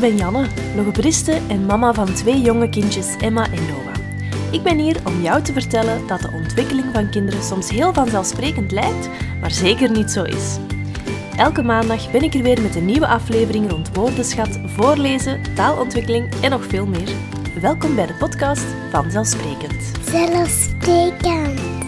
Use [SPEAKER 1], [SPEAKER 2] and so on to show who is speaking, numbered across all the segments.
[SPEAKER 1] ben Janne, logopediste en mama van twee jonge kindjes Emma en Noah. Ik ben hier om jou te vertellen dat de ontwikkeling van kinderen soms heel vanzelfsprekend lijkt, maar zeker niet zo is. Elke maandag ben ik er weer met een nieuwe aflevering rond woordenschat, voorlezen, taalontwikkeling en nog veel meer. Welkom bij de podcast Vanzelfsprekend.
[SPEAKER 2] Zelfsprekend.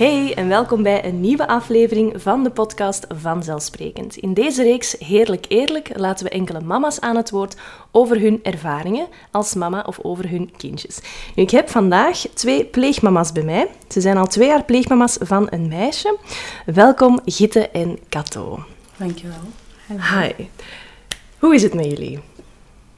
[SPEAKER 1] Hey en welkom bij een nieuwe aflevering van de podcast Vanzelfsprekend. In deze reeks Heerlijk Eerlijk laten we enkele mama's aan het woord over hun ervaringen als mama of over hun kindjes. Ik heb vandaag twee pleegmama's bij mij. Ze zijn al twee jaar pleegmama's van een meisje. Welkom Gitte en Kato.
[SPEAKER 3] Dankjewel.
[SPEAKER 1] Hi. Hoe is het met jullie?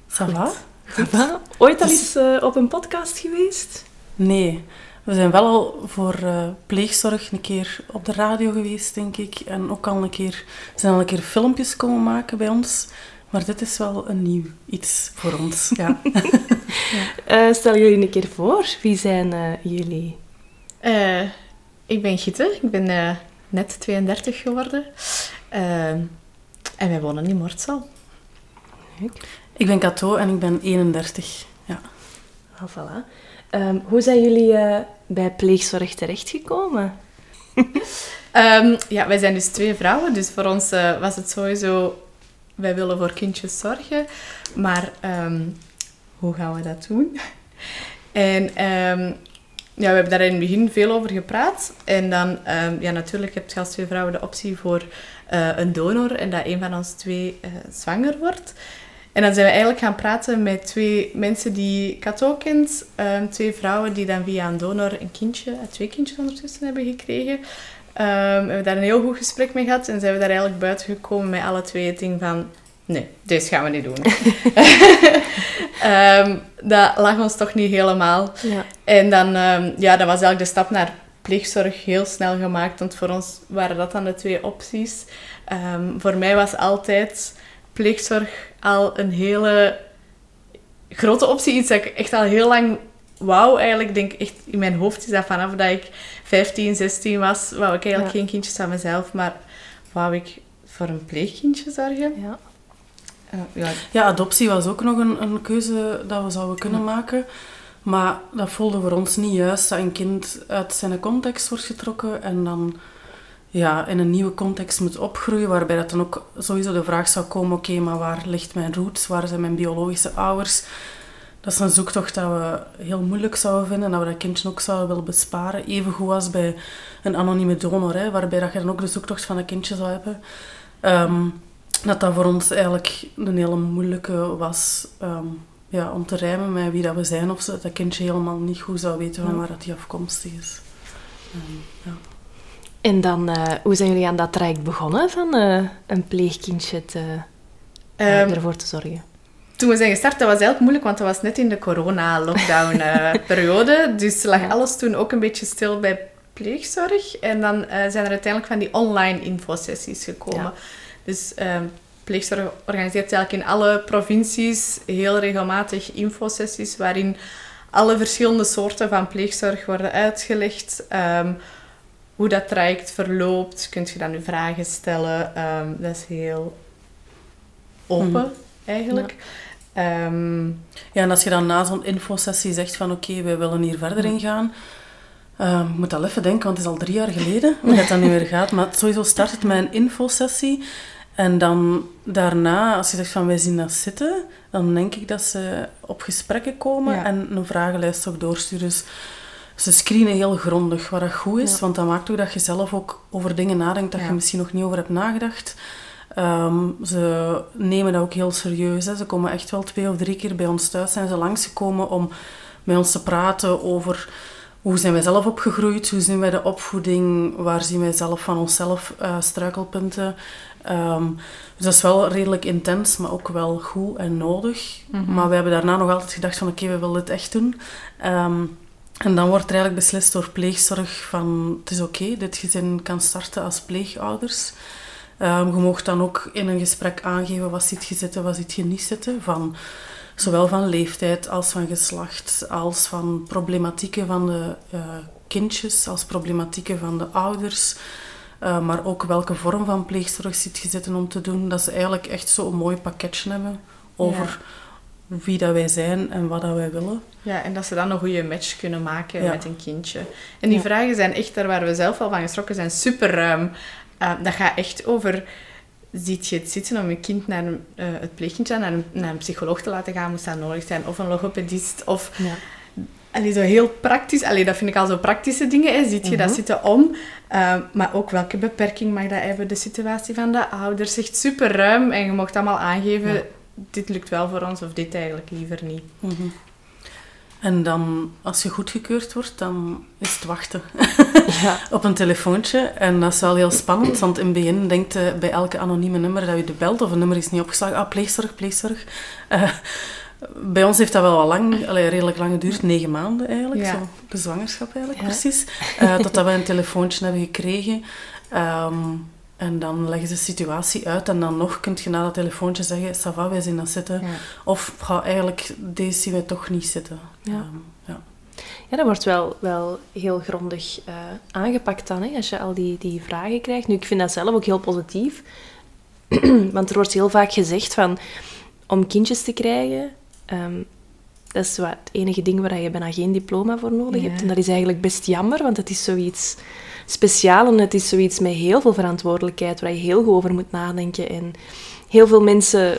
[SPEAKER 3] Ça va?
[SPEAKER 1] Ça va? Ooit al eens eh, op een podcast geweest?
[SPEAKER 3] Nee. We zijn wel al voor eh, pleegzorg een keer op de radio geweest, denk ik. En ook al een keer, zijn al een keer filmpjes komen maken bij ons. Maar dit is wel een nieuw iets voor ons. Ja.
[SPEAKER 1] Eh, stel jullie een keer voor. Wie zijn eh, jullie?
[SPEAKER 4] Eh, ik ben Gitte, ik ben eh, net 32 geworden. En wij wonen in Mortsel.
[SPEAKER 3] Ik ben Cato en ik ben 31. Ja.
[SPEAKER 1] Ah, voilà. Ehm, hoe zijn jullie eh, bij pleegzorg terechtgekomen?
[SPEAKER 4] Ehm, ja, wij zijn dus twee vrouwen, dus voor ons eh, was het sowieso... Wij willen voor kindjes zorgen, maar ehm, hoe gaan we dat doen? En ja, we hebben daar in het begin veel over gepraat. En dan, ja, natuurlijk heb je als twee vrouwen de optie voor eh, een donor en dat een van ons twee zwanger wordt. En dan zijn we eigenlijk gaan praten met twee mensen die Kato kent. Ehm, twee vrouwen die dan via een donor een kindje, twee kindjes ondertussen hebben gekregen. We hebben daar een heel goed gesprek mee gehad en zijn we daar eigenlijk buiten gekomen met alle twee het ding van... Nee, dit gaan we niet doen. Ehm, dat lag ons toch niet helemaal.
[SPEAKER 1] Ja.
[SPEAKER 4] En dan, ja, dat was eigenlijk de stap naar pleegzorg heel snel gemaakt, want voor ons waren dat dan de twee opties. Voor mij was altijd pleegzorg al een hele grote optie, iets dat ik echt al heel lang wou eigenlijk. Ik denk echt, in mijn hoofd is dat vanaf dat ik 15, 16 was, wou ik eigenlijk
[SPEAKER 1] Ja.
[SPEAKER 4] geen kindjes aan mezelf, maar wou ik voor een pleegkindje zorgen.
[SPEAKER 1] Ja.
[SPEAKER 4] Eh, ja,
[SPEAKER 3] ja, adoptie was ook nog een, een keuze dat we zouden kunnen maken. Maar dat voelde voor ons niet juist dat een kind uit zijn context wordt getrokken en dan ja, in een nieuwe context moet opgroeien, waarbij dat dan ook sowieso de vraag zou komen, oké, maar waar ligt mijn roots, waar zijn mijn biologische ouders? Dat is een zoektocht dat we heel moeilijk zouden vinden en dat we dat kindje ook zouden willen besparen. Evengoed als bij een anonieme donor, hè, waarbij dat je dan ook de zoektocht van dat kindje zou hebben. Ehm, dat dat voor ons eigenlijk een hele moeilijke was ehm, ja, om te rijmen met wie dat we zijn of dat kindje helemaal niet goed zou weten van waar dat hij afkomstig is. Ehm, ja.
[SPEAKER 1] En dan, eh, hoe zijn jullie aan dat traject begonnen van eh, een pleegkindje te,
[SPEAKER 4] Ehm,
[SPEAKER 1] ervoor te zorgen?
[SPEAKER 4] Toen we zijn gestart, dat was eigenlijk moeilijk, want dat was net in de corona-lockdown-periode. dus lag
[SPEAKER 1] Ja.
[SPEAKER 4] alles toen ook een beetje stil bij pleegzorg. En dan zijn er uiteindelijk van die online infosessies gekomen.
[SPEAKER 1] Ja.
[SPEAKER 4] Dus ehm, pleegzorg organiseert eigenlijk in alle provincies heel regelmatig infosessies waarin alle verschillende soorten van pleegzorg worden uitgelegd. Ehm, hoe dat traject verloopt, kunt je dan nu vragen stellen. Ehm, dat is heel open,
[SPEAKER 3] Mhm.
[SPEAKER 4] eigenlijk. Ehm,
[SPEAKER 3] Ja, en als je dan na zo'n infosessie zegt van oké, wij willen hier verder in gaan. ehm, ik moet al even denken, want het is al drie jaar geleden hoe dat dan nu weer gaat. Maar sowieso start het met een infosessie. En dan daarna, als je zegt van wij zien dat zitten, dan denk ik dat ze op gesprekken komen
[SPEAKER 4] Ja.
[SPEAKER 3] en een vragenlijst ook doorsturen. Dus ze screenen heel grondig, wat dat goed is.
[SPEAKER 1] Ja.
[SPEAKER 3] Want dat maakt ook dat je zelf ook over dingen nadenkt dat
[SPEAKER 4] Ja.
[SPEAKER 3] je misschien nog niet over hebt nagedacht. Ehm, ze nemen dat ook heel serieus. Hè. Ze komen echt wel twee of drie keer bij ons thuis. Zijn ze langsgekomen om met ons te praten over hoe zijn wij zelf opgegroeid, hoe zien wij de opvoeding, waar zien wij zelf van onszelf eh, struikelpunten. Ehm, dus dat is wel redelijk intens, maar ook wel goed en nodig. Maar we hebben daarna nog altijd gedacht van oké, we willen dit echt doen. Ehm, en dan wordt er eigenlijk beslist door pleegzorg van het is oké, dit gezin kan starten als pleegouders. Ehm, je mag dan ook in een gesprek aangeven wat ziet je zitten, wat ziet je niet zitten. Van, zowel van leeftijd als van geslacht, als van problematieken van de eh, kindjes, als problematieken van de ouders. Uh, maar ook welke vorm van pleegzorg zit je zitten om te doen. Dat ze eigenlijk echt zo'n mooi pakketje hebben over wie dat wij zijn en wat dat wij willen.
[SPEAKER 4] Ja, en dat ze dan een goede match kunnen maken met een kindje. En die vragen zijn echt, daar waar we zelf al van geschrokken zijn, super ruim. Uh, dat gaat echt over ziet je het zitten om je kind naar een, uh, het pleegkindje naar een, naar een psycholoog te laten gaan, moest dat nodig zijn, of een logopedist, of... Ja. Allee, zo heel praktisch. Allee, dat vind ik al zo praktische dingen. Hè. Ziet je dat mhm. zitten om? Uh, maar ook welke beperking mag dat hebben? De situatie van de ouders. Echt super ruim. En je mocht allemaal aangeven, dit lukt wel voor ons of dit eigenlijk liever niet.
[SPEAKER 3] Mm en dan, als je goedgekeurd wordt, dan is het wachten ja. op een telefoontje. En dat is wel heel spannend, want in het begin denkt je bij elke anonieme nummer dat je de belt of een nummer is niet opgeslagen. Ah, pleegzorg, pleegzorg. Uh, bij ons heeft dat wel wat lang, allee, redelijk lang geduurd, negen maanden eigenlijk. Zo, de zwangerschap eigenlijk, precies. Uh, totdat we een telefoontje hebben gekregen. Um, en dan leggen ze de situatie uit en dan nog kun je na dat telefoontje zeggen, Sava, wij zien dat zitten. Of ga eigenlijk, deze zien wij toch niet zitten. Ja. Ehm,
[SPEAKER 1] ja. ja, dat wordt wel, wel heel grondig uh, aangepakt dan, hè, als je al die, die vragen krijgt. Nu, ik vind dat zelf ook heel positief. Want er wordt heel vaak gezegd van, om kindjes te krijgen, um, dat is wat, het enige ding waar je bijna geen diploma voor nodig hebt. En dat is eigenlijk best jammer, want het is zoiets speciaal en het is zoiets met heel veel verantwoordelijkheid waar je heel goed over moet nadenken. En heel veel mensen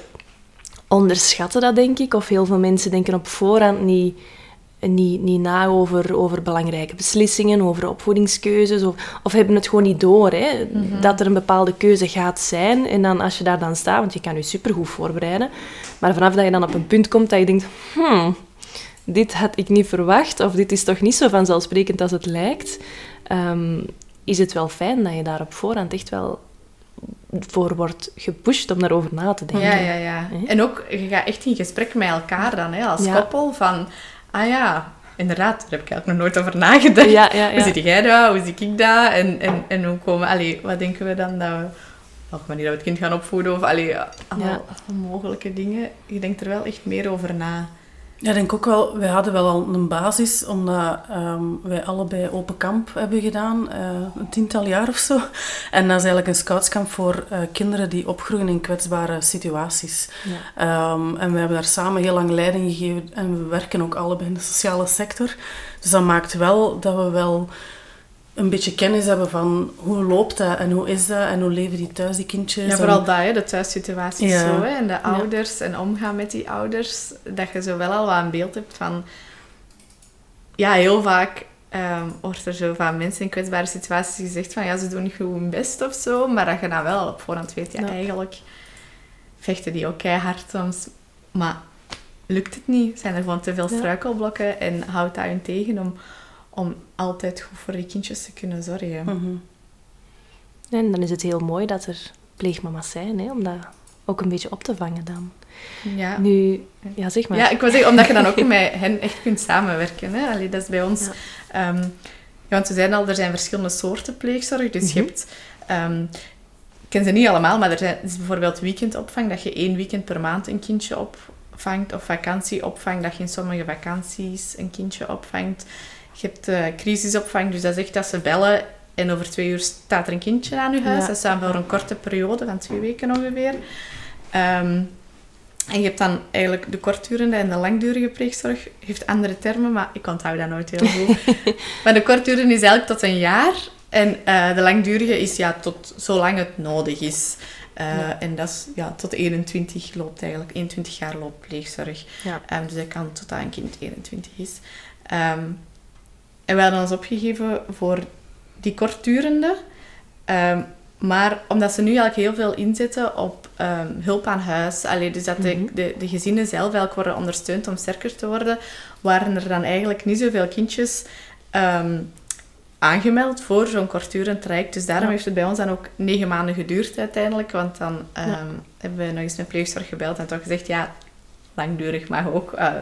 [SPEAKER 1] onderschatten dat, denk ik. Of heel veel mensen denken op voorhand niet, niet, niet na over, over belangrijke beslissingen, over opvoedingskeuzes. Of, of hebben het gewoon niet door, hè, mhm. dat er een bepaalde keuze gaat zijn. En dan als je daar dan staat, want je kan je supergoed voorbereiden. Maar vanaf dat je dan op een punt komt dat je denkt... Hmm, dit had ik niet verwacht, of dit is toch niet zo vanzelfsprekend als het lijkt. Ehm, is het wel fijn dat je daar op voorhand echt wel voor wordt gepusht om daarover na te denken.
[SPEAKER 4] Ja, ja, ja. En ook, je gaat echt in gesprek met elkaar dan, hè, als koppel, van... Ah ja, inderdaad, daar heb ik eigenlijk nog nooit over nagedacht. Ja, ja, ja. Hoe zit jij dat? Hoe zie ik dat? En, en, en hoe komen... Allee, wat denken we dan dat we... Of wanneer we het kind gaan opvoeden, of allee, allemaal mogelijke dingen. Je denkt er wel echt meer over na.
[SPEAKER 3] Ja, ik denk ook wel, wij hadden wel al een basis, omdat um, wij allebei open kamp hebben gedaan, uh, een tiental jaar of zo. En dat is eigenlijk een scoutskamp voor uh, kinderen die opgroeien in kwetsbare situaties. Ja. Um, en we hebben daar samen heel lang leiding gegeven en we werken ook allebei in de sociale sector. Dus dat maakt wel dat we wel een beetje kennis hebben van hoe loopt dat en hoe is dat en hoe leven die thuis, die kindjes.
[SPEAKER 4] Ja, vooral dat, hè, de thuissituatie ja. zo, hè, en de ouders en omgaan met die ouders. Dat je zo wel al wat een beeld hebt van... Ja, heel vaak um, wordt er zo van mensen in kwetsbare situaties gezegd van ja, ze doen niet goed hun best of zo, maar dat je dan wel op voorhand weet, ja, eigenlijk vechten die ook keihard soms, maar lukt het niet? Zijn er gewoon te veel struikelblokken en houdt dat hun tegen om om altijd goed voor die kindjes te kunnen zorgen. Mhm.
[SPEAKER 1] En dan is het heel mooi dat er pleegmama's zijn, hè, om dat ook een beetje op te vangen dan. Ja. Nu, ja, zeg maar.
[SPEAKER 4] Ja, ik wil zeggen, omdat je dan ook met hen echt kunt samenwerken. Hè. Allee, dat is bij ons... Ja. Ehm, want we zijn al, er zijn verschillende soorten pleegzorg. Dus je mhm. hebt... Um, ik ken ze niet allemaal, maar er zijn, is bijvoorbeeld weekendopvang, dat je één weekend per maand een kindje opvangt. Of vakantieopvang, dat je in sommige vakanties een kindje opvangt. Je hebt uh, crisisopvang, dus dat zegt dat ze bellen en over twee uur staat er een kindje aan je huis. Dat is dan voor een korte periode van twee weken ongeveer. Ehm, en je hebt dan eigenlijk de kortdurende en de langdurige pleegzorg. heeft andere termen, maar ik onthoud dat nooit heel goed. maar de kortdurende is eigenlijk tot een jaar. En uh, de langdurige is ja, tot zolang het nodig is. Uh, En dat is ja, tot 21 loopt eigenlijk. 21 jaar loopt pleegzorg. Ja. Um, dus dat kan tot aan een kind 21 is. Um, en we hadden ons opgegeven voor die kortdurende. Um, maar omdat ze nu eigenlijk heel veel inzetten op um, hulp aan huis, allee, dus dat de, mhm. de, de, gezinnen zelf eigenlijk worden ondersteund om sterker te worden, waren er dan eigenlijk niet zoveel kindjes um, aangemeld voor zo'n kortdurend traject. Dus daarom heeft het bij ons dan ook negen maanden geduurd uiteindelijk. Want dan hebben we nog eens met pleegzorg gebeld en toch gezegd, ja, langdurig mag ook, uh,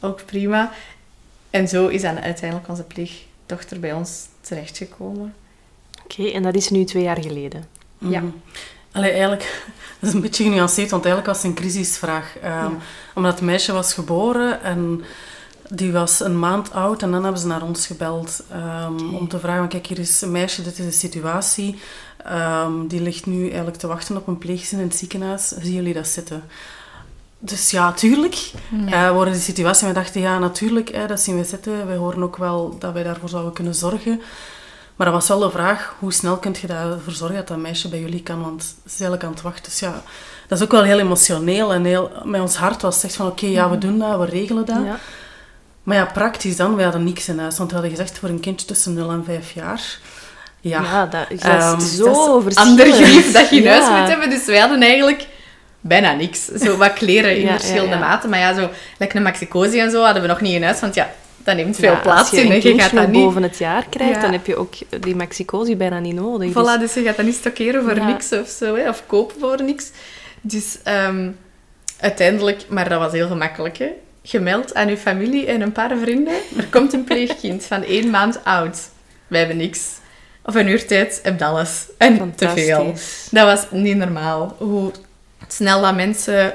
[SPEAKER 4] ook prima. En zo is dan uiteindelijk onze pleegdochter bij ons terechtgekomen.
[SPEAKER 1] Oké, en dat is nu twee jaar geleden?
[SPEAKER 3] Ja. Mm. Allee, eigenlijk, dat is een beetje genuanceerd, want eigenlijk was het een crisisvraag. Um, Omdat het meisje was geboren en die was een maand oud en dan hebben ze naar ons gebeld ehm, om te vragen, kijk, hier is een meisje, dit is de situatie. Ehm, die ligt nu eigenlijk te wachten op een pleeggezin in het ziekenhuis. Zien jullie dat zitten? Dus ja, tuurlijk.
[SPEAKER 4] Ja.
[SPEAKER 3] Eh, worden die situatie, we dachten, ja, natuurlijk, hè, dat zien we zitten. Wij horen ook wel dat wij daarvoor zouden kunnen zorgen. Maar dat was wel de vraag, hoe snel kun je ervoor zorgen dat dat meisje bij jullie kan? Want ze is eigenlijk aan het wachten. Dus ja, dat is ook wel heel emotioneel. En heel, met ons hart was het echt van, oké, ja, we doen dat, we regelen dat.
[SPEAKER 1] Ja.
[SPEAKER 3] Maar ja, praktisch dan, we hadden niks in huis. Want we hadden gezegd voor een kindje tussen 0 en 5 jaar. Ja,
[SPEAKER 1] Ja, dat, dat
[SPEAKER 3] Ehm,
[SPEAKER 1] is zo
[SPEAKER 4] dat is ander grief dat je in huis moet hebben. Dus wij hadden eigenlijk bijna niks. Zo wat kleren in
[SPEAKER 1] Ja,
[SPEAKER 4] verschillende
[SPEAKER 1] ja.
[SPEAKER 4] maten. Maar ja, zo, lekker een maxicosi en zo hadden we nog niet in huis. Want ja, dat neemt veel plaats
[SPEAKER 1] als je
[SPEAKER 4] in.
[SPEAKER 1] een
[SPEAKER 4] En je
[SPEAKER 1] kindje
[SPEAKER 4] gaat dat niet...
[SPEAKER 1] boven het jaar krijgt, dan heb je ook die maxicosi bijna niet nodig.
[SPEAKER 4] Voilà, dus je gaat dat niet stockeren voor niks of zo. Hè, of kopen voor niks. Dus ehm, uiteindelijk... Maar dat was heel gemakkelijk, hè. Gemeld aan uw familie en een paar vrienden. Er komt een pleegkind van één maand oud. Wij hebben niks. Of een uur tijd heb je alles. En te veel. Dat was niet normaal. Hoe snel dat mensen...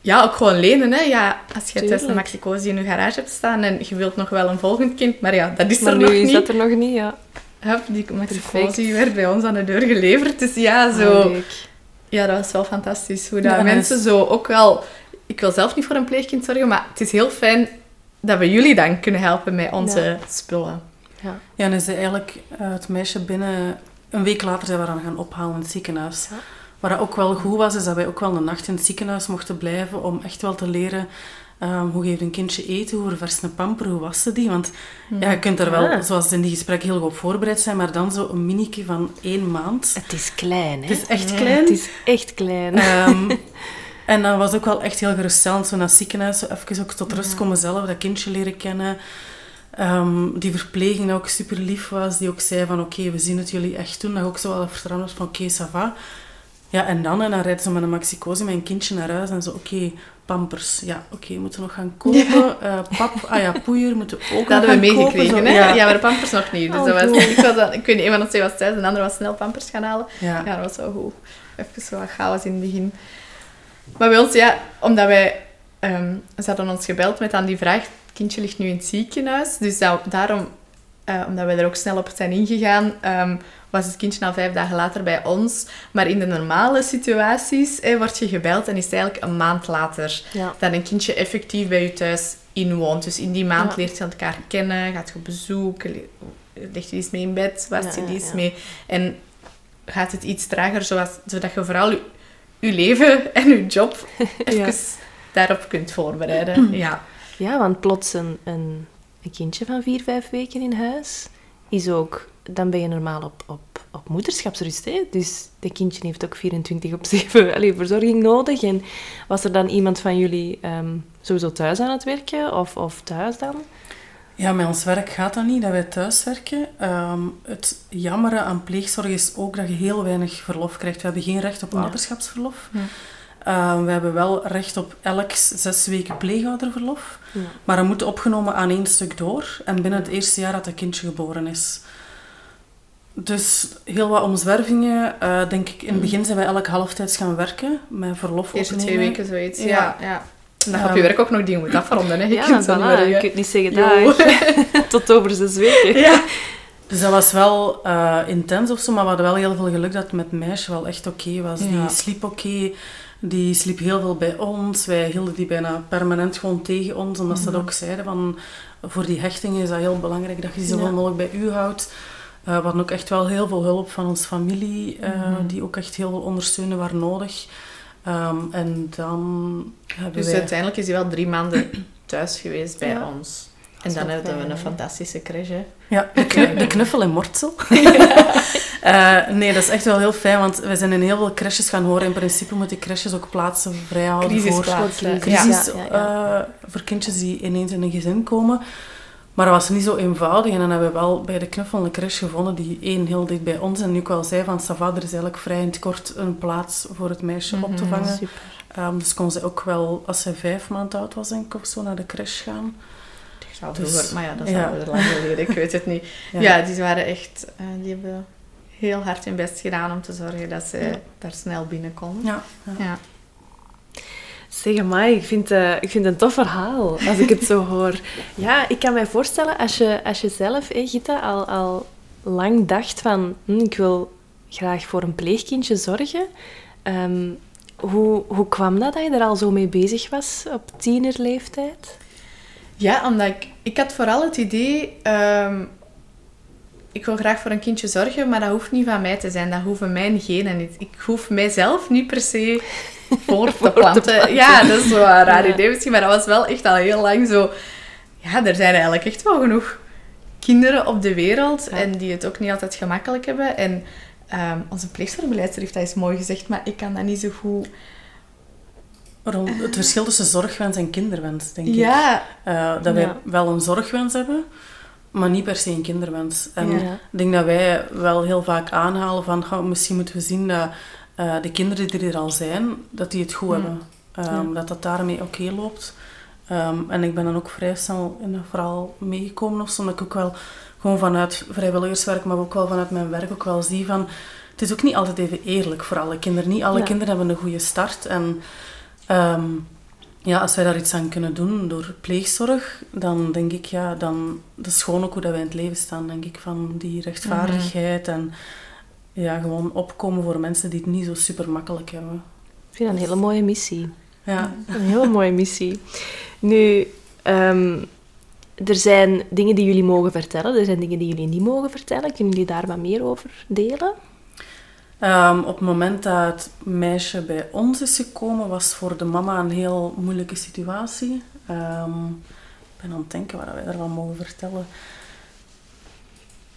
[SPEAKER 4] Ja, ook gewoon lenen, hè. Ja, als je thuis een maxicosi in je garage hebt staan en je wilt nog wel een volgend kind, maar ja, dat is
[SPEAKER 1] Maar
[SPEAKER 4] er nog
[SPEAKER 1] is
[SPEAKER 4] niet.
[SPEAKER 1] dat er nog niet, ja.
[SPEAKER 4] Hup, die maxicosi werd bij ons aan de deur geleverd. Dus ja, zo...
[SPEAKER 1] Ah, leuk.
[SPEAKER 4] Ja, dat was wel fantastisch. Hoe dat
[SPEAKER 3] Ja,
[SPEAKER 4] mensen zo ook wel... Ik wil zelf niet voor een pleegkind zorgen, maar het is heel fijn dat we jullie dan kunnen helpen met onze
[SPEAKER 1] Ja.
[SPEAKER 4] spullen.
[SPEAKER 1] Ja.
[SPEAKER 3] Ja, en is eigenlijk eh, het meisje binnen... Een week later zijn we dan gaan ophalen in het ziekenhuis.
[SPEAKER 1] Ja.
[SPEAKER 3] Wat ook wel goed was, is dat wij ook wel een nacht in het ziekenhuis mochten blijven om echt wel te leren ehm, hoe geeft een kindje eten, hoe ververst een pamper, hoe wassen die. Want ja, je kunt er wel,
[SPEAKER 1] Ja.
[SPEAKER 3] zoals in die gesprekken, heel goed op voorbereid zijn, maar dan zo een minieke van één maand.
[SPEAKER 1] Het is klein, hè?
[SPEAKER 3] Het is echt
[SPEAKER 1] Ja,
[SPEAKER 3] klein.
[SPEAKER 1] Het is echt klein.
[SPEAKER 3] Ehm, en dat was ook wel echt heel geruststellend, zo naar het ziekenhuis, zo even ook tot rust komen zelf, dat kindje leren kennen. Ehm, die verpleging ook super lief was, die ook zei van oké, we zien het jullie echt doen. Dat ook zo wel vertrouwen was van oké, ça va. Ja, en dan, en dan rijden ze met een maxicosi met een kindje naar huis en zo, oké, pampers. Ja, oké, moeten we nog gaan kopen. Eh, pap, ah ja, poeier moeten we ook
[SPEAKER 4] Dat hadden we
[SPEAKER 3] nog gaan kopen.
[SPEAKER 4] meegekregen, hè? Ja.
[SPEAKER 3] Ja.
[SPEAKER 4] maar de pampers nog niet. Dus
[SPEAKER 1] Oh,
[SPEAKER 4] dat was, ik, was dan, ik weet niet, een van ons twee was thuis, en de andere was snel pampers gaan halen.
[SPEAKER 3] Ja.
[SPEAKER 4] Ja, dat was wel goed. Even zo wat chaos in het begin. Maar bij ons, ja, omdat wij... ehm ze hadden ons gebeld met dan die vraag, het kindje ligt nu in het ziekenhuis. Dus dat- daarom, eh, omdat wij er ook snel op zijn ingegaan, ehm, was het kindje al vijf dagen later bij ons. Maar in de normale situaties eh, word je gebeld en is het eigenlijk een maand later
[SPEAKER 1] Ja.
[SPEAKER 4] dat een kindje effectief bij je thuis inwoont. Dus in die maand
[SPEAKER 1] Ja.
[SPEAKER 4] leert je elkaar kennen, gaat je op bezoek, ligt je eens mee in bed, was je
[SPEAKER 1] ja, ja.
[SPEAKER 4] mee. En gaat het iets trager, zoals, zodat je vooral je, je leven en je job even daarop kunt voorbereiden. Ja.
[SPEAKER 1] Ja, want plots een, een, een kindje van vier, vijf weken in huis is ook... Dan ben je normaal op, op, op moederschapsrust, hè? Dus dat kindje heeft ook 24 op 7 allee, verzorging nodig. En was er dan iemand van jullie ehm, sowieso thuis aan het werken? Of, of thuis dan?
[SPEAKER 3] Ja, met ons werk gaat dat niet, dat wij thuis werken. Ehm, het jammere aan pleegzorg is ook dat je heel weinig verlof krijgt. We hebben geen recht op ouderschapsverlof.
[SPEAKER 4] Ja.
[SPEAKER 3] Ehm, we hebben wel recht op elk zes weken pleegouderverlof.
[SPEAKER 1] Ja.
[SPEAKER 3] Maar dat moet opgenomen aan één stuk door. En binnen het eerste jaar dat het kindje geboren is. Dus heel wat omzwervingen. Eh, denk ik, in het begin zijn wij elk halftijds gaan werken. Met verlof
[SPEAKER 4] De eerste
[SPEAKER 3] opnemen.
[SPEAKER 4] twee weken zoiets. Ja.
[SPEAKER 3] Ja.
[SPEAKER 4] ja. En dat je op
[SPEAKER 3] Ehm,
[SPEAKER 4] je werk ook nog dingen moet afronden. Hè. Je
[SPEAKER 1] Ja,
[SPEAKER 4] kunt niet
[SPEAKER 1] voilà.
[SPEAKER 4] meer,
[SPEAKER 1] Je
[SPEAKER 4] hè.
[SPEAKER 1] kunt niet zeggen, dag, tot over zes weken.
[SPEAKER 4] Ja.
[SPEAKER 3] Dus dat was wel eh, intens of zo, maar we hadden wel heel veel geluk dat het met het meisje wel echt oké was. Die sliep oké, die sliep heel veel bij ons. Wij hielden die bijna permanent gewoon tegen ons, omdat ze dat ook zeiden van voor die hechting is dat heel belangrijk dat je die zoveel
[SPEAKER 1] Ja.
[SPEAKER 3] mogelijk bij u houdt. Eh, we hadden ook echt wel heel veel hulp van onze familie, eh, die ook echt heel veel ondersteunen waar nodig. Ehm, en dan hebben
[SPEAKER 4] Dus
[SPEAKER 3] wij...
[SPEAKER 4] uiteindelijk is hij wel drie maanden thuis geweest bij
[SPEAKER 1] Ja.
[SPEAKER 4] ons. En dan hebben we een fantastische crash. hè.
[SPEAKER 3] Ja, de, knu- de knuffel en mortsel. Eh, nee, dat is echt wel heel fijn, want we zijn in heel veel crashes gaan horen. In principe moeten crashes ook plaatsen vrijhouden voor,
[SPEAKER 4] Crisisplaats.
[SPEAKER 1] voor crisis.
[SPEAKER 4] Ja.
[SPEAKER 3] crisis,
[SPEAKER 1] Ja,
[SPEAKER 3] eh, voor kindjes die ineens in een gezin komen. Maar dat was niet zo eenvoudig. En dan hebben we wel bij de knuffel een crash gevonden die één heel dicht bij ons. En nu ook wel zei van, Sava, er is eigenlijk vrij in het kort een plaats voor het meisje op te
[SPEAKER 4] Mhm.
[SPEAKER 3] vangen. Ehm, dus kon ze ook wel, als zij vijf maanden oud was, denk ik, of zo, naar de crash gaan. Dus,
[SPEAKER 4] maar ja, dat is
[SPEAKER 3] ja.
[SPEAKER 4] al lang geleden. Ik weet het niet.
[SPEAKER 3] Ja.
[SPEAKER 4] Ja, die waren echt... eh, die hebben heel hard hun best gedaan om te zorgen dat ze
[SPEAKER 3] Ja.
[SPEAKER 4] daar snel binnen konden.
[SPEAKER 3] Ja, ja.
[SPEAKER 1] Zeg maar, ik vind, eh, ik vind het een tof verhaal als ik het zo hoor. Ja, ik kan mij voorstellen als je, als je zelf, eh, Gita, al, al lang dacht van hm, ik wil graag voor een pleegkindje zorgen. Ehm, hoe, hoe kwam dat dat je er al zo mee bezig was op tienerleeftijd?
[SPEAKER 4] Ja, omdat ik... Ik had vooral het idee... ehm, ik wil graag voor een kindje zorgen, maar dat hoeft niet van mij te zijn. Dat hoeven mijn genen niet. Ik hoef mijzelf niet per se voor te planten. Ja, dat is zo een raar idee misschien, maar dat was wel echt al heel lang zo... Ja, er zijn eigenlijk echt wel genoeg kinderen op de wereld
[SPEAKER 1] Ja.
[SPEAKER 4] en die het ook niet altijd gemakkelijk hebben. En ehm, onze pleegzorgbeleidster heeft dat eens mooi gezegd, maar ik kan dat niet zo goed...
[SPEAKER 3] Rond het verschil tussen zorgwens en kinderwens, denk ik. Eh, dat wij
[SPEAKER 1] Ja.
[SPEAKER 3] wel een zorgwens hebben, maar niet per se een kinderwens. En
[SPEAKER 1] Ja.
[SPEAKER 3] ik denk dat wij wel heel vaak aanhalen van "Goh, misschien moeten we zien dat eh, de kinderen die er al zijn, dat die het goed hebben. Ehm, Dat dat daarmee oké loopt. Ehm, en ik ben dan ook vrij snel in dat verhaal meegekomen of zo, omdat ik ook wel gewoon vanuit vrijwilligerswerk, maar ook wel vanuit mijn werk ook wel zie van... Het is ook niet altijd even eerlijk voor alle kinderen. Niet alle kinderen hebben een goede start. En ehm, ja, als wij daar iets aan kunnen doen door pleegzorg, dan denk ik, ja, dan... Dat is gewoon ook hoe dat wij in het leven staan, denk ik. Van die rechtvaardigheid en ja, gewoon opkomen voor mensen die het niet zo super makkelijk hebben.
[SPEAKER 1] Ik vind dat een hele mooie missie.
[SPEAKER 3] Ja.
[SPEAKER 1] Een hele mooie missie. Nu, ehm, er zijn dingen die jullie mogen vertellen, er zijn dingen die jullie niet mogen vertellen. Kunnen jullie daar wat meer over delen?
[SPEAKER 3] Ehm, op het moment dat het meisje bij ons is gekomen, was voor de mama een heel moeilijke situatie. Ehm, ik ben aan het denken wat wij daarvan mogen vertellen.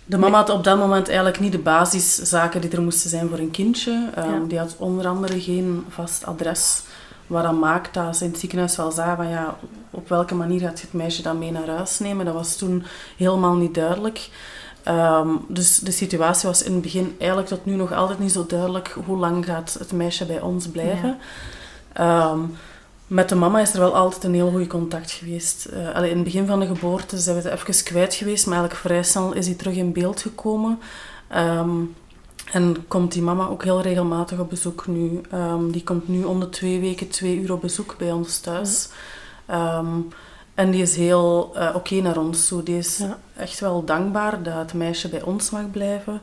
[SPEAKER 3] De mama had op dat moment eigenlijk niet de basiszaken die er moesten zijn voor een kindje. Ehm,
[SPEAKER 1] Ja.
[SPEAKER 3] Die had onder andere geen vast adres. Wat dan maakt dat ze in het ziekenhuis wel zagen van ja, op welke manier gaat je het meisje dan mee naar huis nemen. Dat was toen helemaal niet duidelijk. Ehm, dus de situatie was in het begin eigenlijk tot nu nog altijd niet zo duidelijk hoe lang gaat het meisje bij ons blijven. Ehm, met de mama is er wel altijd een heel goed contact geweest. Allee, in het begin van de geboorte zijn we het even kwijt geweest, maar eigenlijk vrij snel is hij terug in beeld gekomen. Ehm, en komt die mama ook heel regelmatig op bezoek nu. Die komt nu om de twee weken twee uur op bezoek bij ons thuis. En die is heel eh, oké naar ons toe. Die is
[SPEAKER 1] Ja.
[SPEAKER 3] echt wel dankbaar dat het meisje bij ons mag blijven.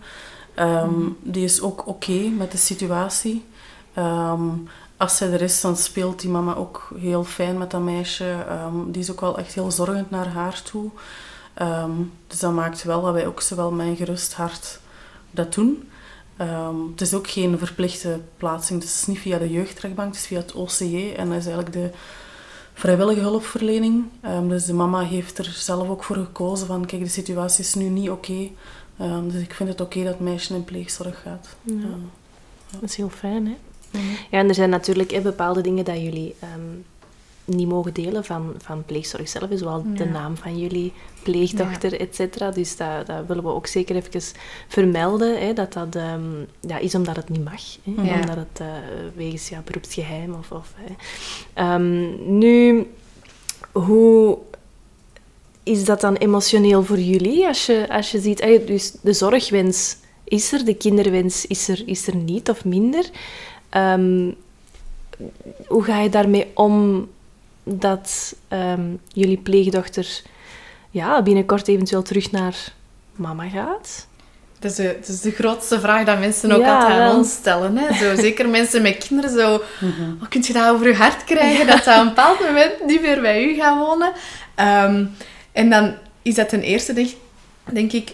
[SPEAKER 3] Ehm, Die is ook oké met de situatie. Ehm, als zij er is, dan speelt die mama ook heel fijn met dat meisje. Ehm, die is ook wel echt heel zorgend naar haar toe. Dus dat maakt wel dat wij ook zowel met een gerust hart dat doen. Het is ook geen verplichte plaatsing. Dus het is niet via de jeugdrechtbank, het is via het OCJ. En dat is eigenlijk de vrijwillige hulpverlening. Ehm, dus de mama heeft er zelf ook voor gekozen van, kijk, de situatie is nu niet oké. Ehm, dus ik vind het oké dat het meisje in pleegzorg gaat.
[SPEAKER 1] Ja.
[SPEAKER 3] Ja.
[SPEAKER 1] Dat is heel fijn, hè? Ja, en er zijn natuurlijk hè, bepaalde dingen dat jullie ehm, niet mogen delen van, van pleegzorg zelf, zoals de
[SPEAKER 4] Ja.
[SPEAKER 1] naam van jullie pleegdochter, et cetera. Dus dat, dat willen we ook zeker even vermelden, hè, dat dat ehm, ja, is omdat het niet mag. Hè,
[SPEAKER 4] Ja.
[SPEAKER 1] Omdat het eh, wegens ja, beroepsgeheim of... of hè. Ehm, nu, hoe is dat dan emotioneel voor jullie als je, als je ziet, dus de zorgwens is er, de kinderwens is er, is er niet of minder. Ehm, hoe ga je daarmee om dat ehm, jullie pleegdochter ja, binnenkort eventueel terug naar mama gaat?
[SPEAKER 4] Dat is, de, dat is de grootste vraag dat mensen ook
[SPEAKER 1] Ja,
[SPEAKER 4] altijd aan
[SPEAKER 1] wel.
[SPEAKER 4] ons stellen. Hè? Zo, zeker mensen met kinderen. Zo,
[SPEAKER 3] Mhm.
[SPEAKER 4] oh, kun je dat over je hart krijgen? Dat dat op een bepaald moment niet meer bij u gaat wonen. Ehm, en dan is dat ten eerste, denk, denk ik,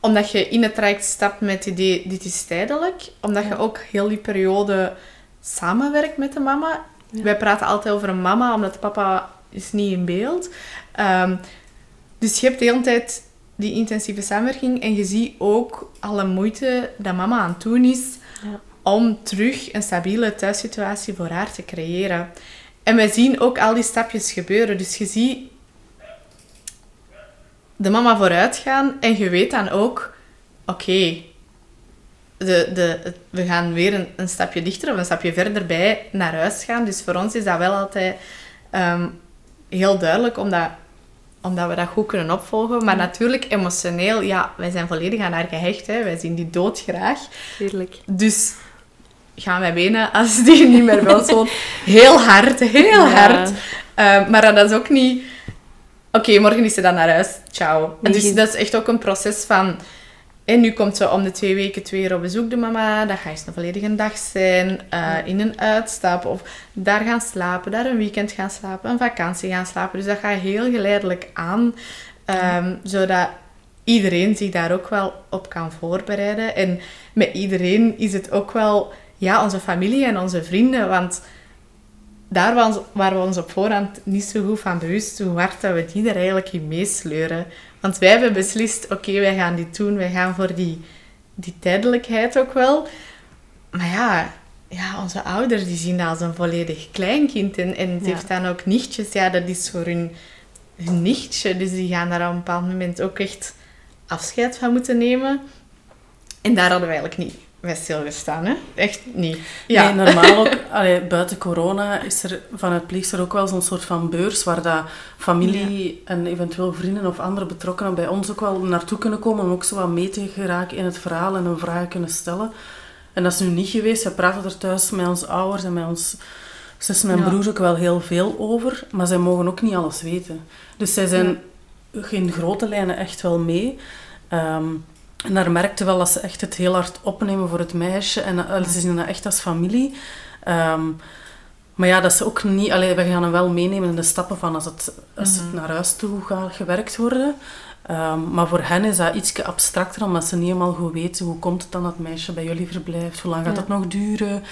[SPEAKER 4] omdat je in het traject stapt met het idee, dit is tijdelijk. Omdat je ook heel die periode samenwerkt met de mama.
[SPEAKER 1] Ja.
[SPEAKER 4] Wij praten altijd over een mama, omdat papa is niet in beeld. Ehm, dus je hebt de hele tijd die intensieve samenwerking en je ziet ook alle moeite dat mama aan het doen is
[SPEAKER 1] Ja.
[SPEAKER 4] om terug een stabiele thuissituatie voor haar te creëren. En wij zien ook al die stapjes gebeuren. Dus je ziet de mama vooruit gaan en je weet dan ook, oké, de, de, we gaan weer een, een stapje dichter of een stapje verder bij naar huis gaan. Dus voor ons is dat wel altijd ehm, heel duidelijk, omdat, omdat we dat goed kunnen opvolgen. Maar natuurlijk, emotioneel, ja, wij zijn volledig aan haar gehecht. Hè. Wij zien die dood graag.
[SPEAKER 1] Tuurlijk.
[SPEAKER 4] Dus gaan wij wenen als die niet meer ons woont. Heel hard, heel
[SPEAKER 1] Ja.
[SPEAKER 4] hard. Eh, maar dat is ook niet... Oké, morgen is ze dan naar huis. Ciao. En dus dat is echt ook een proces van... En nu komt ze om de twee weken twee keer op bezoek, de mama. Dat gaat eens een volledige dag zijn. eh, in een uitstap. Of daar gaan slapen. Daar een weekend gaan slapen. Een vakantie gaan slapen. Dus dat gaat heel geleidelijk aan. ehm, Zodat iedereen zich daar ook wel op kan voorbereiden. En met iedereen is het ook wel... Ja, onze familie en onze vrienden. Want daar waren we ons- waren we ons op voorhand niet zo goed van bewust hoe hard dat we die er eigenlijk in meesleuren. Want wij hebben beslist, oké, wij gaan dit doen, wij gaan voor die, die tijdelijkheid ook wel. Maar ja, ja, onze ouders die zien dat als een volledig kleinkind. En, en het
[SPEAKER 1] Ja.
[SPEAKER 4] heeft dan ook nichtjes, ja, dat is voor hun, hun nichtje. Dus die gaan daar op een bepaald moment ook echt afscheid van moeten nemen. En daar hadden we eigenlijk niet bij stilgestaan, hè? Echt niet. Ja.
[SPEAKER 3] Nee, normaal ook, allee, buiten corona is er vanuit Pleegster ook wel zo'n soort van beurs waar dat familie en eventueel vrienden of andere betrokkenen bij ons ook wel naartoe kunnen komen om ook zo wat mee te geraken in het verhaal en een vraag kunnen stellen. En dat is nu niet geweest. We praten er thuis met onze ouders en met ons zussen en
[SPEAKER 4] Ja.
[SPEAKER 3] broers ook wel heel veel over, maar zij mogen ook niet alles weten. Dus zij zijn in grote lijnen echt wel mee. Ehm, en daar merkte wel dat ze echt het heel hard opnemen voor het meisje. En eh, ze zien dat echt als familie. Ehm, maar ja, dat ze ook niet... Allee, we gaan hem wel meenemen in de stappen van als het, als het naar huis toe gaat gewerkt worden. Ehm, maar voor hen is dat iets abstracter, omdat ze niet helemaal goed weten hoe komt het dan dat het meisje bij jullie verblijft, hoe lang gaat
[SPEAKER 1] Ja.
[SPEAKER 3] dat nog duren.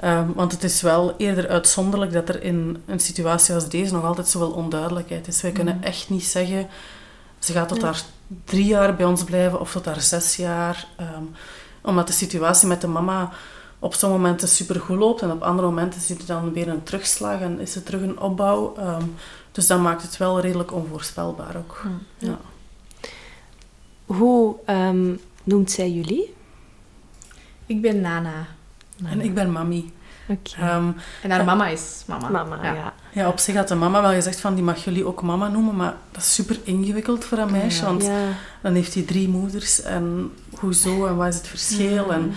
[SPEAKER 3] Ehm, want het is wel eerder uitzonderlijk dat er in een situatie als deze nog altijd zoveel onduidelijkheid is. Wij kunnen echt niet zeggen, ze gaat tot
[SPEAKER 1] Ja.
[SPEAKER 3] haar drie jaar bij ons blijven of tot haar zes jaar. Ehm, omdat de situatie met de mama op sommige momenten supergoed loopt en op andere momenten zit er dan weer een terugslag en is er terug een opbouw. Ehm, dus dat maakt het wel redelijk onvoorspelbaar ook. Ja.
[SPEAKER 1] Hoe ehm, noemt zij jullie?
[SPEAKER 4] Ik ben Nana.
[SPEAKER 3] En ik ben mami.
[SPEAKER 1] Oké.
[SPEAKER 3] Ehm,
[SPEAKER 4] En haar mama is mama.
[SPEAKER 1] Mama, ja.
[SPEAKER 3] ja, op zich had de mama wel gezegd van die mag jullie ook mama noemen, maar dat is super ingewikkeld voor een meisje,
[SPEAKER 4] Ja.
[SPEAKER 3] want
[SPEAKER 1] Ja.
[SPEAKER 3] dan heeft hij drie moeders en hoezo en wat is het verschil en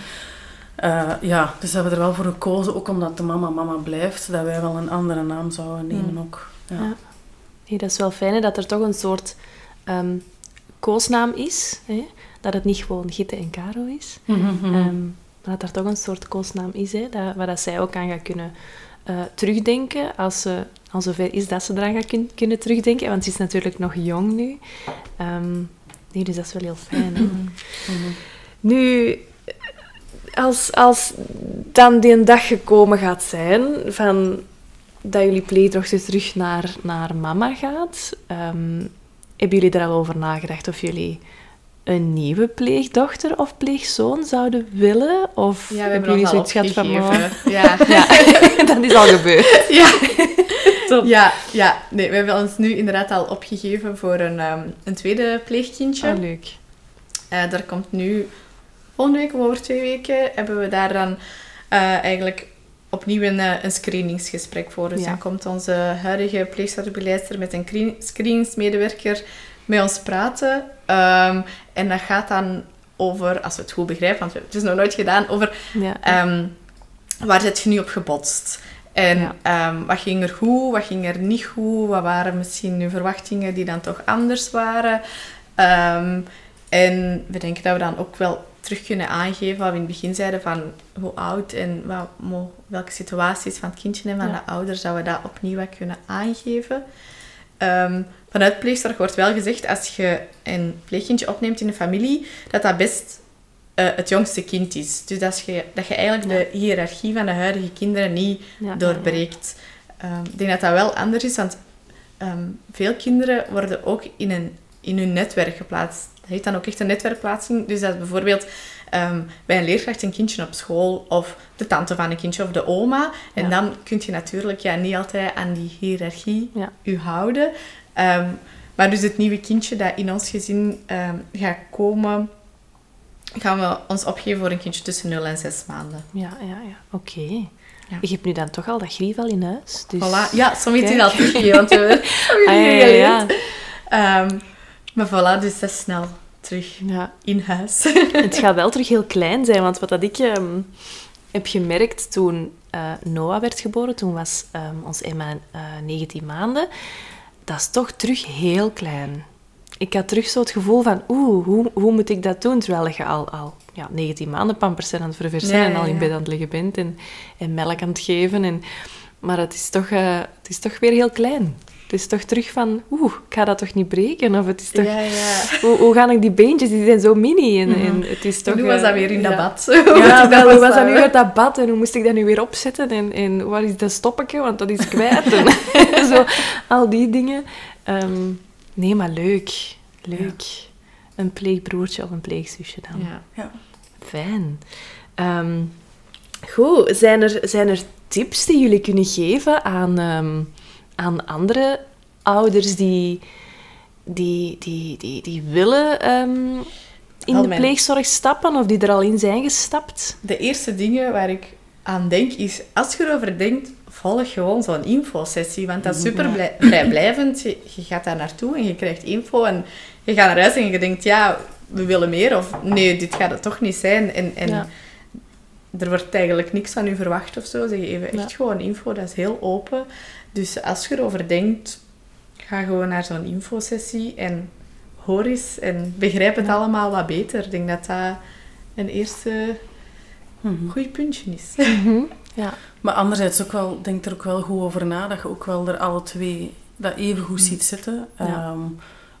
[SPEAKER 3] eh, ja, dus we hebben er wel voor gekozen, ook omdat de mama mama blijft, dat wij wel een andere naam zouden nemen ook. Ja.
[SPEAKER 1] Ja. Nee, dat is wel fijn hè, dat er toch een soort ehm, koosnaam is. Hè? Dat het niet gewoon Gitte en Caro is.
[SPEAKER 3] Mhm.
[SPEAKER 1] Ehm, maar dat er toch een soort koosnaam is, hè, dat, waar dat zij ook aan gaat kunnen eh, terugdenken als ze al zover is dat ze eraan gaat kun- kunnen terugdenken. Want ze is natuurlijk nog jong nu. Ehm, nee, dus dat is wel heel fijn. Hè?
[SPEAKER 3] Mhm.
[SPEAKER 1] Nu, als, als dan die dag gekomen gaat zijn van dat jullie pleegdochter terug naar, naar mama gaat, ehm, hebben jullie er al over nagedacht of jullie een nieuwe pleegdochter of pleegzoon zouden willen? Of
[SPEAKER 4] Ja, we hebben
[SPEAKER 1] jullie zoiets gehad van, oh.
[SPEAKER 4] Ja.
[SPEAKER 1] ja, dat is al gebeurd.
[SPEAKER 4] Ja.
[SPEAKER 1] Top.
[SPEAKER 4] ja, ja. Nee, we hebben ons nu inderdaad al opgegeven voor een, ehm, een tweede pleegkindje.
[SPEAKER 1] Ah, leuk.
[SPEAKER 4] Eh, daar komt nu volgende week of over twee weken hebben we daar dan eh, eigenlijk opnieuw een, eh, een screeningsgesprek voor. Dus
[SPEAKER 1] Ja.
[SPEAKER 4] dan komt onze huidige pleegzorgbegeleidster met een screen- screeningsmedewerker met ons praten. Ehm, en dat gaat dan over, als we het goed begrijpen, want we hebben het is nog nooit gedaan, over
[SPEAKER 1] Ja.
[SPEAKER 4] Ehm, waar zit je nu op gebotst? En
[SPEAKER 1] Ja.
[SPEAKER 4] ehm, wat ging er goed, wat ging er niet goed? Wat waren misschien nu verwachtingen die dan toch anders waren? En we denken dat we dan ook wel terug kunnen aangeven wat we in het begin zeiden van hoe oud en wat, welke situaties van het kindje en van
[SPEAKER 1] Ja.
[SPEAKER 4] de ouders zouden we dat opnieuw wat kunnen aangeven. Vanuit pleegzorg wordt wel gezegd, als je een pleegkindje opneemt in een familie, dat dat best eh, het jongste kind is. Dus dat je, dat je eigenlijk de hiërarchie van de huidige kinderen niet
[SPEAKER 1] Ja,
[SPEAKER 4] doorbreekt. Ehm, ik denk dat dat wel anders is, want ehm, veel kinderen worden ook in, een, in hun netwerk geplaatst. Dat heet dan ook echt een netwerkplaatsing. Dus dat is bijvoorbeeld ehm, bij een leerkracht een kindje op school, of de tante van een kindje, of de oma. En
[SPEAKER 1] Ja.
[SPEAKER 4] dan kun je natuurlijk ja, niet altijd aan die hiërarchie u houden. Ehm, maar dus het nieuwe kindje dat in ons gezin ehm, gaat komen, gaan we ons opgeven voor een kindje tussen 0 en 6 maanden.
[SPEAKER 1] Ja, ja, ja. Oké.
[SPEAKER 4] Ja.
[SPEAKER 1] Je hebt nu dan toch al dat grief al in huis. Dus...
[SPEAKER 4] Voilà. Ja, soms hij
[SPEAKER 1] Kijk.
[SPEAKER 4] dat teruggegeven, want we hebben
[SPEAKER 1] Ah, ja, ja.
[SPEAKER 4] Ehm, maar voilà, dus dat is snel terug
[SPEAKER 1] ja.
[SPEAKER 4] in huis.
[SPEAKER 1] Het gaat wel terug heel klein zijn, want wat dat ik heb gemerkt toen eh, Noah werd geboren, toen was ehm, ons Emma eh 19 maanden, dat is toch terug heel klein. Ik had terug zo het gevoel van, oeh, hoe, hoe moet ik dat doen? Terwijl je al, al ja, 19 maanden pampers zijn aan het verversen
[SPEAKER 4] Ja,
[SPEAKER 1] en
[SPEAKER 4] ja,
[SPEAKER 1] al in bed aan het liggen bent en, en melk aan het geven. En, maar het is, toch, eh, het is toch weer heel klein. Het is toch terug van, oeh, ik ga dat toch niet breken? Of het is toch,
[SPEAKER 4] Ja, ja.
[SPEAKER 1] hoe, hoe gaan ik die beentjes? Die zijn zo mini. En, en het is toch...
[SPEAKER 4] Toen was dat
[SPEAKER 1] eh,
[SPEAKER 4] weer in dat
[SPEAKER 1] ja.
[SPEAKER 4] bad.
[SPEAKER 1] Ja, wel, hoe was dat nu
[SPEAKER 4] weer?
[SPEAKER 1] met dat bad en hoe moest ik dat nu weer opzetten en, en waar is dat stoppetje, want dat is kwijt. En zo, al die dingen. Ehm, nee, maar leuk. Leuk. Een pleegbroertje of een pleegzusje dan.
[SPEAKER 4] Ja.
[SPEAKER 3] Ja.
[SPEAKER 1] Fijn. Ehm, goed, zijn er, zijn er tips die jullie kunnen geven aan, ehm, aan andere ouders die, die, die, die, die willen ehm, in de pleegzorg stappen of die er al in zijn gestapt?
[SPEAKER 4] De eerste dingen waar ik aan denk is, als je erover denkt, volg gewoon zo'n infosessie. Want dat is super blij- vrijblijvend. Je, je gaat daar naartoe en je krijgt info en je gaat naar huis en je denkt, ja, we willen meer. Of nee, dit gaat het toch niet zijn. En, en
[SPEAKER 1] Ja.
[SPEAKER 4] er wordt eigenlijk niks van u verwacht of zo. Ze geven echt
[SPEAKER 1] Ja.
[SPEAKER 4] gewoon info, dat is heel open. Dus als je erover denkt, ga gewoon naar zo'n infosessie en hoor eens en begrijp het allemaal wat beter. Ik denk dat dat een eerste
[SPEAKER 3] Mhm.
[SPEAKER 4] goed puntje is.
[SPEAKER 1] Ja.
[SPEAKER 3] Maar anderzijds ook wel, denk er ook wel goed over na dat je ook wel er alle twee dat even goed ziet zitten.
[SPEAKER 1] Ja.
[SPEAKER 3] Ehm,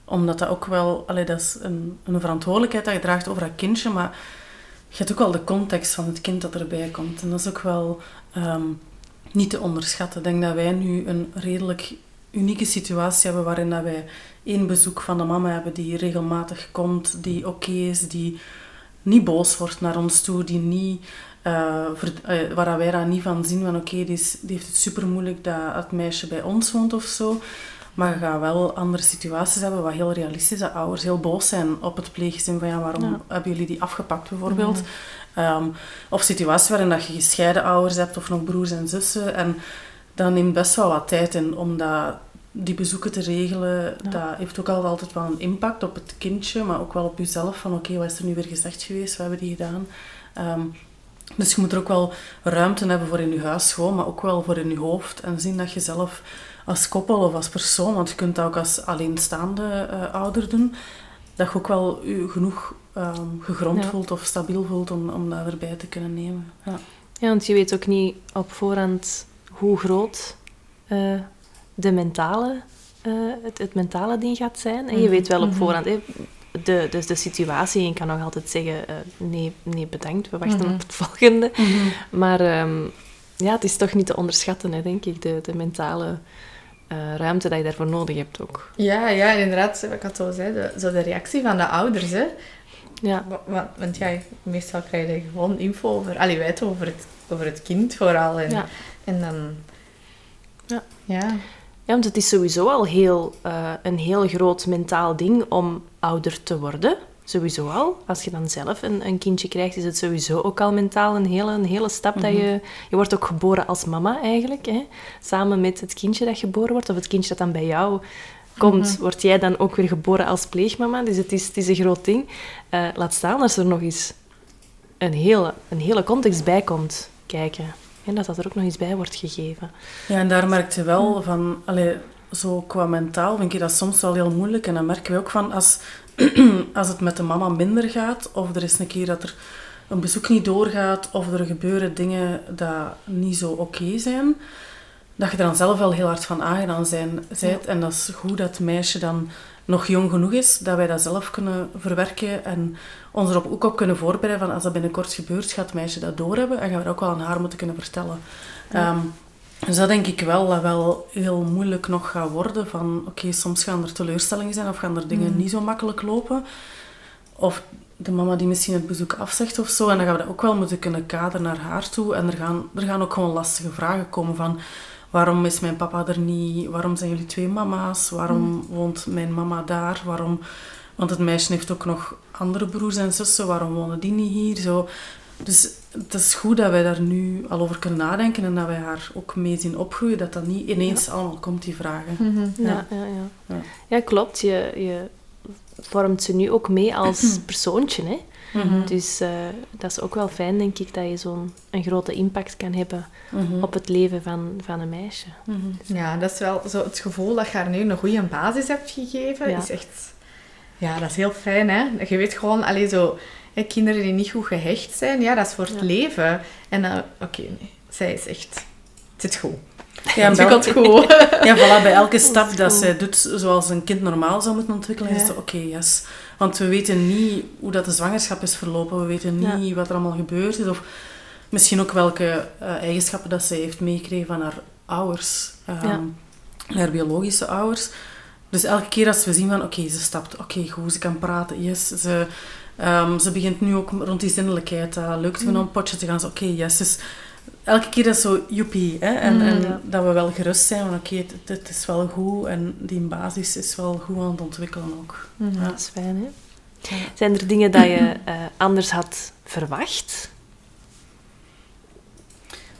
[SPEAKER 3] omdat dat ook wel, allee, dat is een, een verantwoordelijkheid dat je draagt over dat kindje, maar je hebt ook wel de context van het kind dat erbij komt. En dat is ook wel ehm, niet te onderschatten. Ik denk dat wij nu een redelijk unieke situatie hebben waarin dat wij één bezoek van de mama hebben die regelmatig komt, die oké is, die niet boos wordt naar ons toe, die niet, eh, eh, waar wij daar niet van zien van oké, die, is- die heeft het super moeilijk dat het meisje bij ons woont of zo. Maar je gaat wel andere situaties hebben wat heel realistisch dat ouders heel boos zijn op het pleeggezin van ja, waarom
[SPEAKER 1] Ja.
[SPEAKER 3] hebben jullie die afgepakt bijvoorbeeld. Ehm, of situaties waarin dat je gescheiden ouders hebt of nog broers en zussen. En dat neemt best wel wat tijd in om dat, die bezoeken te regelen.
[SPEAKER 1] Ja.
[SPEAKER 3] Dat heeft ook al altijd wel een impact op het kindje, maar ook wel op jezelf. Van oké, wat is er nu weer gezegd geweest? Wat hebben die gedaan? Ehm, dus je moet er ook wel ruimte hebben voor in je huis gewoon, maar ook wel voor in je hoofd. En zien dat je zelf als koppel of als persoon, want je kunt dat ook als alleenstaande eh, ouder doen, dat je ook wel je genoeg ehm, gegrond
[SPEAKER 1] Ja.
[SPEAKER 3] voelt of stabiel voelt om, om dat erbij te kunnen nemen. Ja.
[SPEAKER 1] ja, want je weet ook niet op voorhand hoe groot eh, de mentale, eh, het, het mentale ding gaat zijn. En je weet wel op voorhand hè, de, dus de situatie. En je kan nog altijd zeggen, eh, nee, nee, bedankt, we wachten
[SPEAKER 4] Mhm.
[SPEAKER 1] op het volgende. Maar ehm, ja, het is toch niet te onderschatten, hè, denk ik, de, de mentale eh, ruimte dat je daarvoor nodig hebt ook.
[SPEAKER 4] Ja, ja, inderdaad, wat ik had al zei, de, zo de reactie van de ouders, hè.
[SPEAKER 1] Ja,
[SPEAKER 4] Wa- wa- Want ja, meestal krijg je gewoon info over, allee, weet over het, over het kind vooral. En,
[SPEAKER 1] ja.
[SPEAKER 4] en dan...
[SPEAKER 1] Ja.
[SPEAKER 4] Ja.
[SPEAKER 1] Ja, want het is sowieso al heel, eh, een heel groot mentaal ding om ouder te worden. Sowieso al. Als je dan zelf een, een kindje krijgt, is het sowieso ook al mentaal een hele, een hele stap. dat je, je wordt ook geboren als mama eigenlijk. Hè? Samen met het kindje dat geboren wordt, of het kindje dat dan bij jou komt, word jij dan ook weer geboren als pleegmama. Dus het is, het is een groot ding. Eh, laat staan als er nog eens een hele, een hele context bij komt kijken. En dat dat er ook nog eens bij wordt gegeven.
[SPEAKER 3] Ja, en daar merk je wel van, allee, zo qua mentaal vind ik dat soms wel heel moeilijk. En dan merken we ook van, als, als het met de mama minder gaat, of er is een keer dat er een bezoek niet doorgaat, of er gebeuren dingen dat niet zo oké zijn, dat je er dan zelf wel heel hard van aangedaan zijn, zijt. En dat is goed dat het meisje dan nog jong genoeg is, dat wij dat zelf kunnen verwerken en ons erop ook op kunnen voorbereiden van als dat binnenkort gebeurt, gaat het meisje dat doorhebben en gaan we dat ook wel aan haar moeten kunnen vertellen. Ehm, dus dat denk ik wel dat wel heel moeilijk nog gaat worden. Van oké, soms gaan er teleurstellingen zijn of gaan er dingen niet zo makkelijk lopen. Of de mama die misschien het bezoek afzegt of zo. En dan gaan we dat ook wel moeten kunnen kaderen naar haar toe. En er gaan, er gaan ook gewoon lastige vragen komen van... Waarom is mijn papa er niet? Waarom zijn jullie twee mama's? Waarom woont mijn mama daar? Waarom... Want het meisje heeft ook nog andere broers en zussen. Waarom wonen die niet hier? Zo. Dus het is goed dat wij daar nu al over kunnen nadenken en dat wij haar ook mee zien opgroeien. Dat dat niet ineens allemaal komt, die vragen.
[SPEAKER 1] Ja, ja, ja.
[SPEAKER 3] Ja.
[SPEAKER 1] ja klopt. Je, je vormt ze nu ook mee als persoontje. Hè?
[SPEAKER 3] Mhm.
[SPEAKER 1] Dus eh, dat is ook wel fijn, denk ik, dat je zo'n een grote impact kan hebben
[SPEAKER 3] Mhm.
[SPEAKER 1] op het leven van, van een meisje.
[SPEAKER 3] Mhm.
[SPEAKER 4] Ja, dat is wel zo het gevoel dat je haar nu een goede basis hebt gegeven.
[SPEAKER 1] Ja.
[SPEAKER 4] Is echt... Ja, dat is heel fijn, hè. Je weet gewoon, alleen zo... Hè, kinderen die niet goed gehecht zijn, ja, dat is voor het
[SPEAKER 1] Ja.
[SPEAKER 4] leven. En dan, oké, nee. Zij is echt... Het zit goed.
[SPEAKER 3] Ja,
[SPEAKER 4] ontwikkelt goed.
[SPEAKER 3] Ja, voilà, bij elke stap dat zij doet zoals een kind normaal zou moeten ontwikkelen, is het oké, yes. Want we weten niet hoe dat de zwangerschap is verlopen. We weten niet wat er allemaal gebeurd is. Of misschien ook welke eh, eigenschappen dat zij heeft meegekregen van haar ouders. ehm,
[SPEAKER 1] Ja.
[SPEAKER 3] Haar biologische ouders. Dus elke keer als we zien van, oké, ze stapt, oké, goed, ze kan praten, yes. Ze, ehm, ze begint nu ook rond die zinnelijkheid. Dat lukt
[SPEAKER 1] Mm.
[SPEAKER 3] om een potje te gaan. Zo, Oké, yes. Dus elke keer is zo joepie. Hè? En,
[SPEAKER 4] Mm,
[SPEAKER 3] en
[SPEAKER 1] ja.
[SPEAKER 3] dat we wel gerust zijn oké, het, het is wel goed. En die basis is wel goed aan het ontwikkelen ook. Ja.
[SPEAKER 1] Dat is fijn, hè? Zijn er dingen dat je eh, anders had verwacht?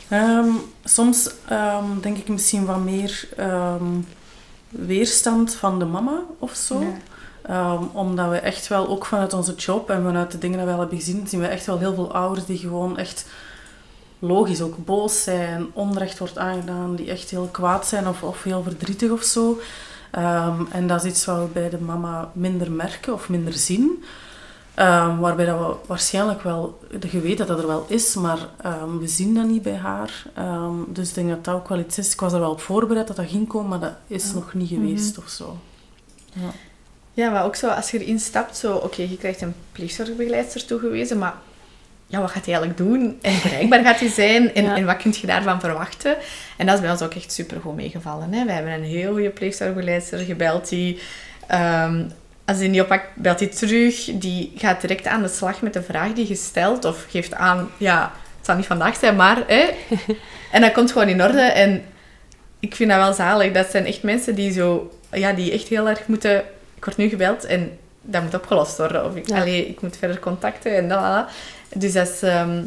[SPEAKER 3] Ehm, soms ehm, denk ik misschien wat meer weerstand van de mama of zo.
[SPEAKER 4] Ja.
[SPEAKER 3] Ehm, omdat we echt wel, ook vanuit onze job en vanuit de dingen die we al hebben gezien, zien we echt wel heel veel ouders die gewoon echt logisch ook boos zijn, onrecht wordt aangedaan, die echt heel kwaad zijn of, of heel verdrietig of zo. Ehm, en dat is iets wat we bij de mama minder merken of minder zien. Ehm, waarbij dat we waarschijnlijk wel, je weet dat dat er wel is, maar we zien dat niet bij haar. Dus ik denk dat dat ook wel iets is. Ik was er wel op voorbereid dat dat ging komen, maar dat is nog niet geweest of zo. Ja.
[SPEAKER 4] Ja, maar ook zo, als je erin stapt, zo, oké, je krijgt een pleegzorgbegeleidster toegewezen, maar ja, wat gaat hij eigenlijk doen? En bereikbaar gaat hij zijn? En,
[SPEAKER 1] Ja.
[SPEAKER 4] en wat kun je daarvan verwachten? En dat is bij ons ook echt super goed meegevallen. Hè? We hebben een heel goede pleegzorgbegeleidster gebeld die... ehm, als hij niet oppakt, belt hij terug. Die gaat direct aan de slag met de vraag die je stelt. Of geeft aan, ja, het zal niet vandaag zijn, maar... Hè? en dat komt gewoon in orde. En ik vind dat wel zalig. Dat zijn echt mensen die zo... Ja, die echt heel erg moeten... Ik word nu gebeld en dat moet opgelost worden. Of ik,
[SPEAKER 1] Ja.
[SPEAKER 4] allee, ik moet verder contacten en dat. Dus dat is, ehm,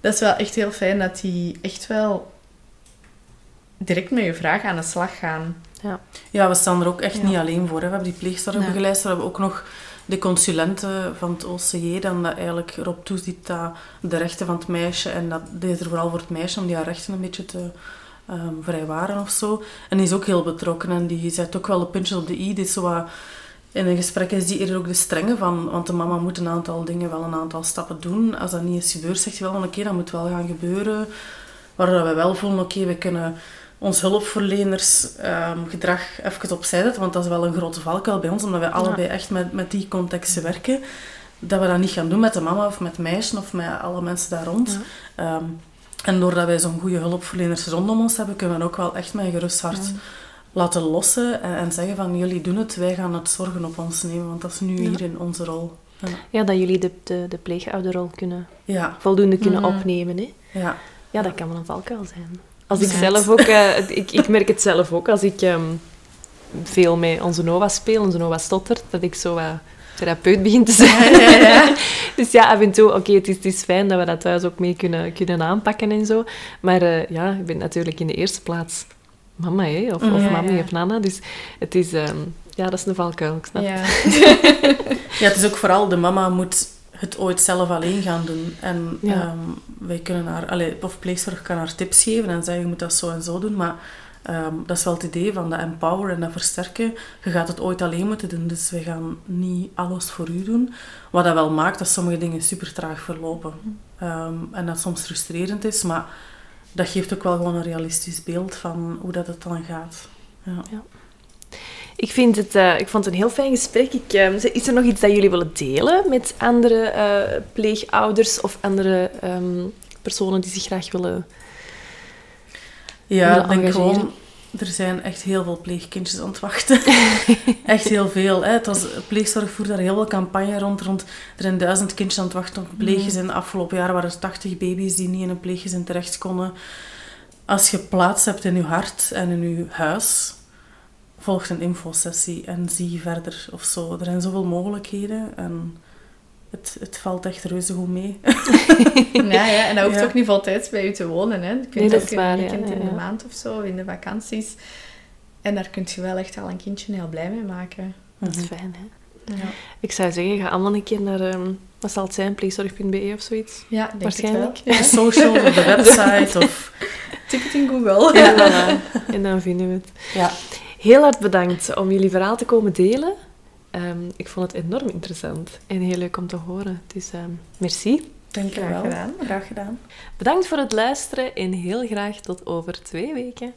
[SPEAKER 4] dat is wel echt heel fijn dat die echt wel direct met je vraag aan de slag gaan.
[SPEAKER 3] Ja, we staan er ook echt
[SPEAKER 4] Ja.
[SPEAKER 3] niet alleen voor. Hè. We hebben die pleegzorgbegeleidster, we hebben ook nog de consulenten van het OCJ, dan dat eigenlijk erop toeziet dat de rechten van het meisje, en dat deze er vooral voor het meisje, om die haar rechten een beetje te ehm, vrijwaren of zo. En die is ook heel betrokken en die zet ook wel de puntjes op de i. Is zo wat, in een gesprek is die eerder ook de strenge van, want de mama moet een aantal dingen, wel een aantal stappen doen. Als dat niet is gebeurd, zegt hij wel, oké, dat moet wel gaan gebeuren. Waardoor we wel voelen, oké, we kunnen ons hulpverlenersgedrag even opzij zetten, want dat is wel een grote valkuil bij ons, omdat wij allebei echt met, met die contexten werken. Dat we dat niet gaan doen met de mama of met het meisje of met alle mensen daar rond. Ehm, en doordat wij zo'n goede hulpverleners rondom ons hebben, kunnen we ook wel echt met een gerust hart laten lossen en, en zeggen van jullie doen het, wij gaan het zorgen op ons nemen, want dat is nu
[SPEAKER 1] Ja.
[SPEAKER 3] hier in onze rol. Ja,
[SPEAKER 1] Ja, dat jullie de, de, de pleegouderrol kunnen,
[SPEAKER 3] ja.
[SPEAKER 1] voldoende kunnen
[SPEAKER 4] Mhm.
[SPEAKER 1] opnemen. Hè?
[SPEAKER 3] ja.
[SPEAKER 1] Ja, dat kan wel een valkuil zijn. Als ik zelf ook... eh, het- ik, ik merk het zelf ook als ik ehm, veel met onze Nova speel, onze Nova stottert, dat ik zo wat therapeut begin te zijn. dus ja, af en toe, oké, het, is, het is fijn dat we dat thuis ook mee kunnen, kunnen aanpakken en zo. Maar eh, ja, ik ben natuurlijk in de eerste plaats mama, hè, of, of mami of nana. Dus het is... ehm, ja, dat is een valkuil, ik snap
[SPEAKER 4] Ja.
[SPEAKER 3] Ja, het is ook vooral de mama moet het ooit zelf alleen gaan doen. En ehm, wij kunnen haar, allee, of pleegzorg kan haar tips geven en zeggen je moet dat zo en zo doen. Maar ehm, dat is wel het idee van dat empower en dat versterken. Je gaat het ooit alleen moeten doen, dus wij gaan niet alles voor u doen. Wat dat wel maakt dat sommige dingen super traag verlopen. Ehm, en dat soms frustrerend is, maar dat geeft ook wel gewoon een realistisch beeld van hoe dat het dan gaat. Ja.
[SPEAKER 1] Ik, vind het, eh, ik vond het een heel fijn gesprek. Ik, eh, is er nog iets dat jullie willen delen met andere eh, pleegouders of andere ehm, personen die zich graag willen...
[SPEAKER 3] Ja, ik denk
[SPEAKER 1] engageren.
[SPEAKER 3] gewoon... Er zijn echt heel veel pleegkindjes aan het wachten. echt heel veel. Hè. Het was, pleegzorg voert daar heel veel campagne rond. rond. Er zijn duizend kindjes aan het wachten op een pleeggezin. Afgelopen jaar waren er 80 baby's die niet in een pleeggezin terecht konden. Als je plaats hebt in je hart en in je huis, volgt een infosessie en zie verder of zo. Er zijn zoveel mogelijkheden en het, het valt echt reuze goed mee.
[SPEAKER 4] Ja, ja, en dat hoeft
[SPEAKER 3] Ja.
[SPEAKER 4] ook niet voltijds bij u te wonen. Hè. Je kunt
[SPEAKER 1] Nee, dat
[SPEAKER 4] ook
[SPEAKER 1] is waar,
[SPEAKER 4] een
[SPEAKER 1] ja,
[SPEAKER 4] weekend
[SPEAKER 1] ja,
[SPEAKER 4] in de
[SPEAKER 1] ja.
[SPEAKER 4] maand of zo, in de vakanties. En daar kun je wel echt al een kindje heel blij mee maken.
[SPEAKER 1] Dat is
[SPEAKER 3] Mhm.
[SPEAKER 1] fijn, hè?
[SPEAKER 4] Ja,
[SPEAKER 1] Ik zou zeggen, ga allemaal een keer naar, ehm, wat zal het zijn, playzorg.be of zoiets.
[SPEAKER 4] ja denk
[SPEAKER 1] Waarschijnlijk.
[SPEAKER 4] Het wel.
[SPEAKER 3] De social of de website. Of...
[SPEAKER 4] Tik het in Google.
[SPEAKER 1] En, voilà. en dan vinden we het.
[SPEAKER 3] Ja.
[SPEAKER 1] Heel hard bedankt om jullie verhaal te komen delen. Ehm, ik vond het enorm interessant en heel leuk om te horen. Dus ehm, merci.
[SPEAKER 3] Dank je
[SPEAKER 4] Graag
[SPEAKER 3] wel.
[SPEAKER 4] gedaan.
[SPEAKER 3] Graag gedaan.
[SPEAKER 1] Bedankt voor het luisteren en heel graag tot over twee weken.